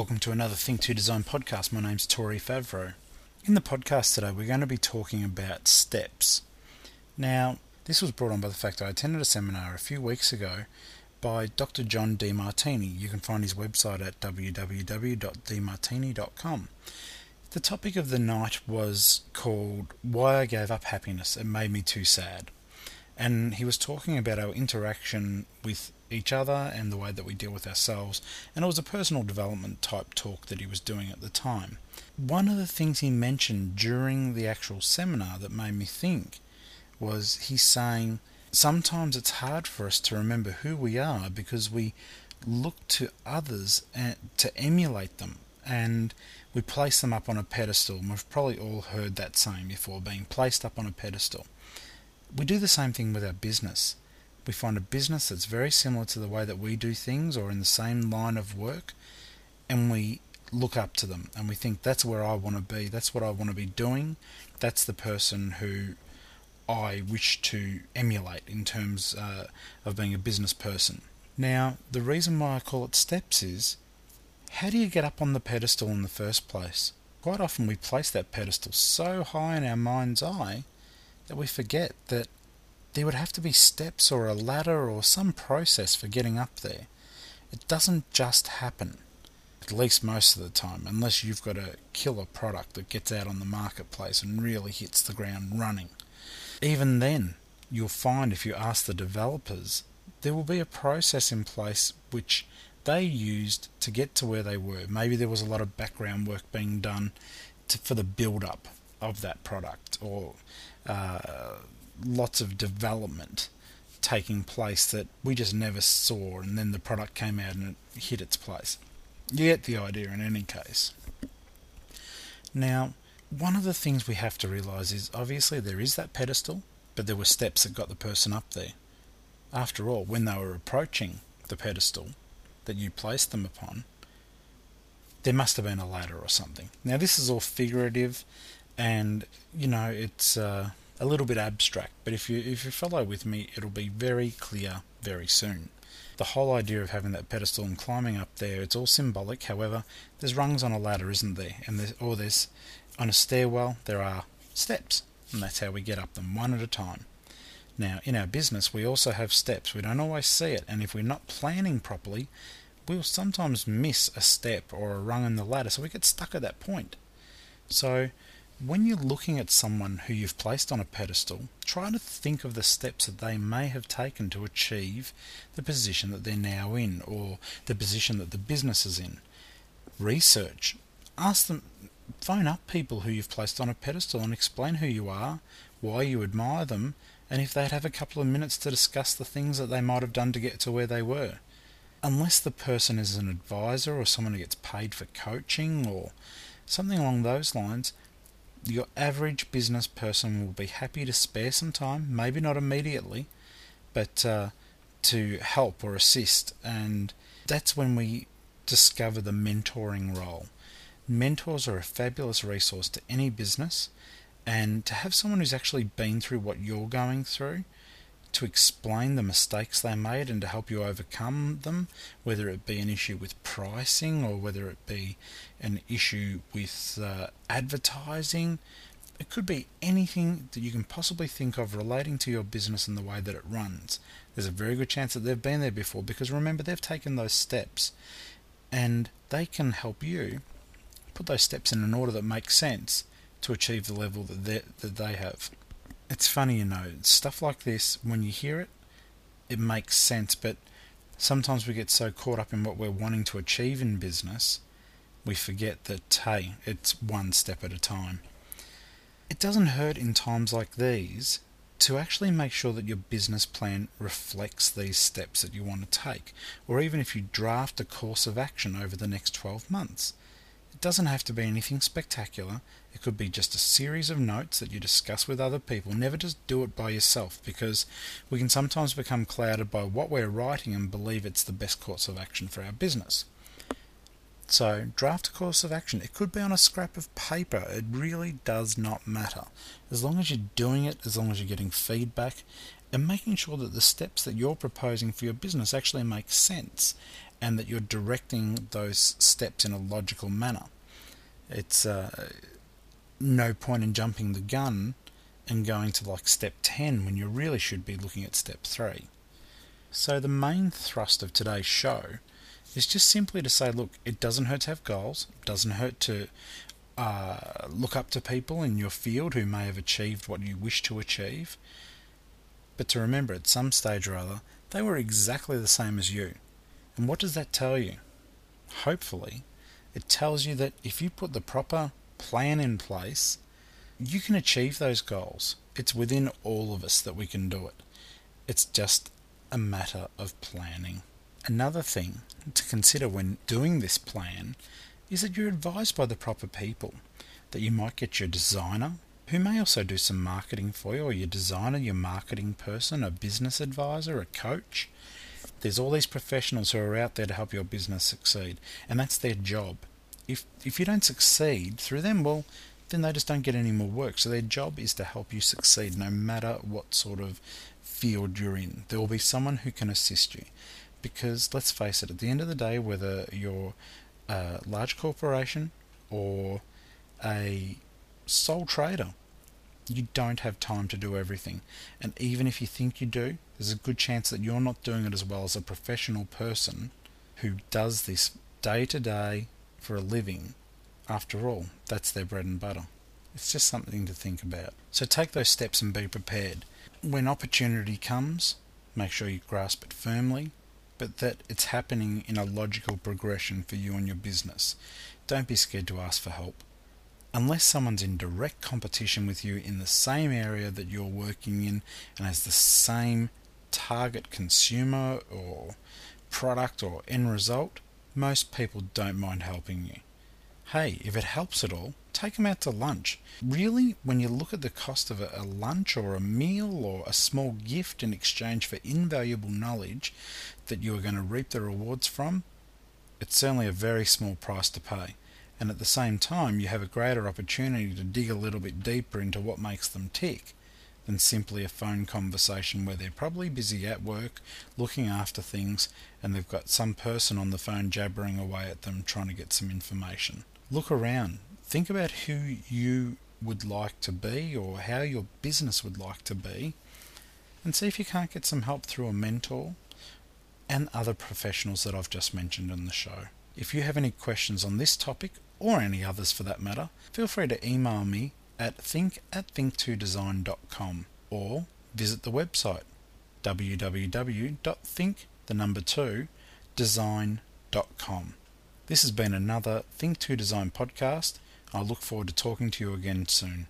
Welcome to another Think to Design podcast. My name's Tori Favreau. In the podcast today, we're going to be talking about steps. Now, this was brought on by the fact I attended a seminar a few weeks ago by Dr. John Demartini. You can find his website at www.demartini.com. The topic of the night was called Why I Gave Up Happiness. It Made Me Too Sad. And he was talking about our interaction with each other and the way that we deal with ourselves. And it was a personal development type talk that he was doing at the time. One of the things he mentioned during the actual seminar that made me think was he's saying sometimes it's hard for us to remember who we are because we look to others to emulate them and we place them up on a pedestal. And we've probably all heard that saying before being placed up on a pedestal. We do the same thing with our business. We find a business that's very similar to the way that we do things or in the same line of work, and we look up to them and we think that's where I want to be, that's what I want to be doing, that's the person who I wish to emulate in terms uh, of being a business person. Now, the reason why I call it steps is how do you get up on the pedestal in the first place? Quite often we place that pedestal so high in our mind's eye that we forget that there would have to be steps or a ladder or some process for getting up there. It doesn't just happen, at least most of the time, unless you've got a killer product that gets out on the marketplace and really hits the ground running. Even then, you'll find if you ask the developers, there will be a process in place which they used to get to where they were. Maybe there was a lot of background work being done to, for the build up of that product or uh, lots of development taking place that we just never saw, and then the product came out and it hit its place. You get the idea in any case. Now, one of the things we have to realize is obviously there is that pedestal, but there were steps that got the person up there. After all, when they were approaching the pedestal that you placed them upon, there must have been a ladder or something. Now, this is all figurative, and you know it's uh, a little bit abstract, but if you if you follow with me, it'll be very clear very soon. The whole idea of having that pedestal and climbing up there, it's all symbolic. However, there's rungs on a ladder, isn't there? And there's, or there's on a stairwell, there are steps, and that's how we get up them one at a time. Now, in our business, we also have steps. We don't always see it, and if we're not planning properly, we'll sometimes miss a step or a rung in the ladder, so we get stuck at that point. So, when you're looking at someone who you've placed on a pedestal, try to think of the steps that they may have taken to achieve the position that they're now in or the position that the business is in. Research. Ask them, phone up people who you've placed on a pedestal and explain who you are, why you admire them, and if they'd have a couple of minutes to discuss the things that they might have done to get to where they were. Unless the person is an advisor or someone who gets paid for coaching or something along those lines, your average business person will be happy to spare some time, maybe not immediately, but uh, to help or assist. And that's when we discover the mentoring role. Mentors are a fabulous resource to any business, and to have someone who's actually been through what you're going through to explain the mistakes they made and to help you overcome them, whether it be an issue with pricing or whether it be an issue with uh, advertising. It could be anything that you can possibly think of relating to your business and the way that it runs. There's a very good chance that they've been there before because remember, they've taken those steps and they can help you put those steps in an order that makes sense to achieve the level that that they have it's funny, you know, stuff like this, when you hear it, it makes sense, but sometimes we get so caught up in what we're wanting to achieve in business, we forget that, hey, it's one step at a time. It doesn't hurt in times like these to actually make sure that your business plan reflects these steps that you want to take, or even if you draft a course of action over the next 12 months. It doesn't have to be anything spectacular. It could be just a series of notes that you discuss with other people. Never just do it by yourself because we can sometimes become clouded by what we're writing and believe it's the best course of action for our business. So, draft a course of action. It could be on a scrap of paper. It really does not matter. As long as you're doing it, as long as you're getting feedback, and making sure that the steps that you're proposing for your business actually make sense and that you're directing those steps in a logical manner. It's uh, no point in jumping the gun and going to like step 10 when you really should be looking at step 3. So, the main thrust of today's show is just simply to say, look, it doesn't hurt to have goals, it doesn't hurt to uh, look up to people in your field who may have achieved what you wish to achieve, but to remember at some stage or other, they were exactly the same as you. And what does that tell you? Hopefully, it tells you that if you put the proper plan in place, you can achieve those goals. It's within all of us that we can do it. It's just a matter of planning. Another thing to consider when doing this plan is that you're advised by the proper people, that you might get your designer, who may also do some marketing for you, or your designer, your marketing person, a business advisor, a coach. There's all these professionals who are out there to help your business succeed, and that's their job. If if you don't succeed through them, well, then they just don't get any more work. So their job is to help you succeed no matter what sort of field you're in. There will be someone who can assist you. Because let's face it, at the end of the day, whether you're a large corporation or a sole trader, you don't have time to do everything. And even if you think you do, there's a good chance that you're not doing it as well as a professional person who does this day to day for a living. After all, that's their bread and butter. It's just something to think about. So take those steps and be prepared. When opportunity comes, make sure you grasp it firmly, but that it's happening in a logical progression for you and your business. Don't be scared to ask for help. Unless someone's in direct competition with you in the same area that you're working in and has the same target consumer or product or end result, most people don't mind helping you. Hey, if it helps at all, take them out to lunch. Really, when you look at the cost of a, lunch or a meal or a small gift in exchange for invaluable knowledge that you are going to reap the rewards from, it's certainly a very small price to pay. And at the same time, you have a greater opportunity to dig a little bit deeper into what makes them tick than simply a phone conversation where they're probably busy at work looking after things and they've got some person on the phone jabbering away at them trying to get some information. Look around. Think about who you would like to be or how your business would like to be and see if you can't get some help through a mentor and other professionals that I've just mentioned in the show. If you have any questions on this topic or any others for that matter, feel free to email me at think at think2design.com or visit the website www.think the number 2 design.com. This has been another Think 2 Design podcast. I look forward to talking to you again soon.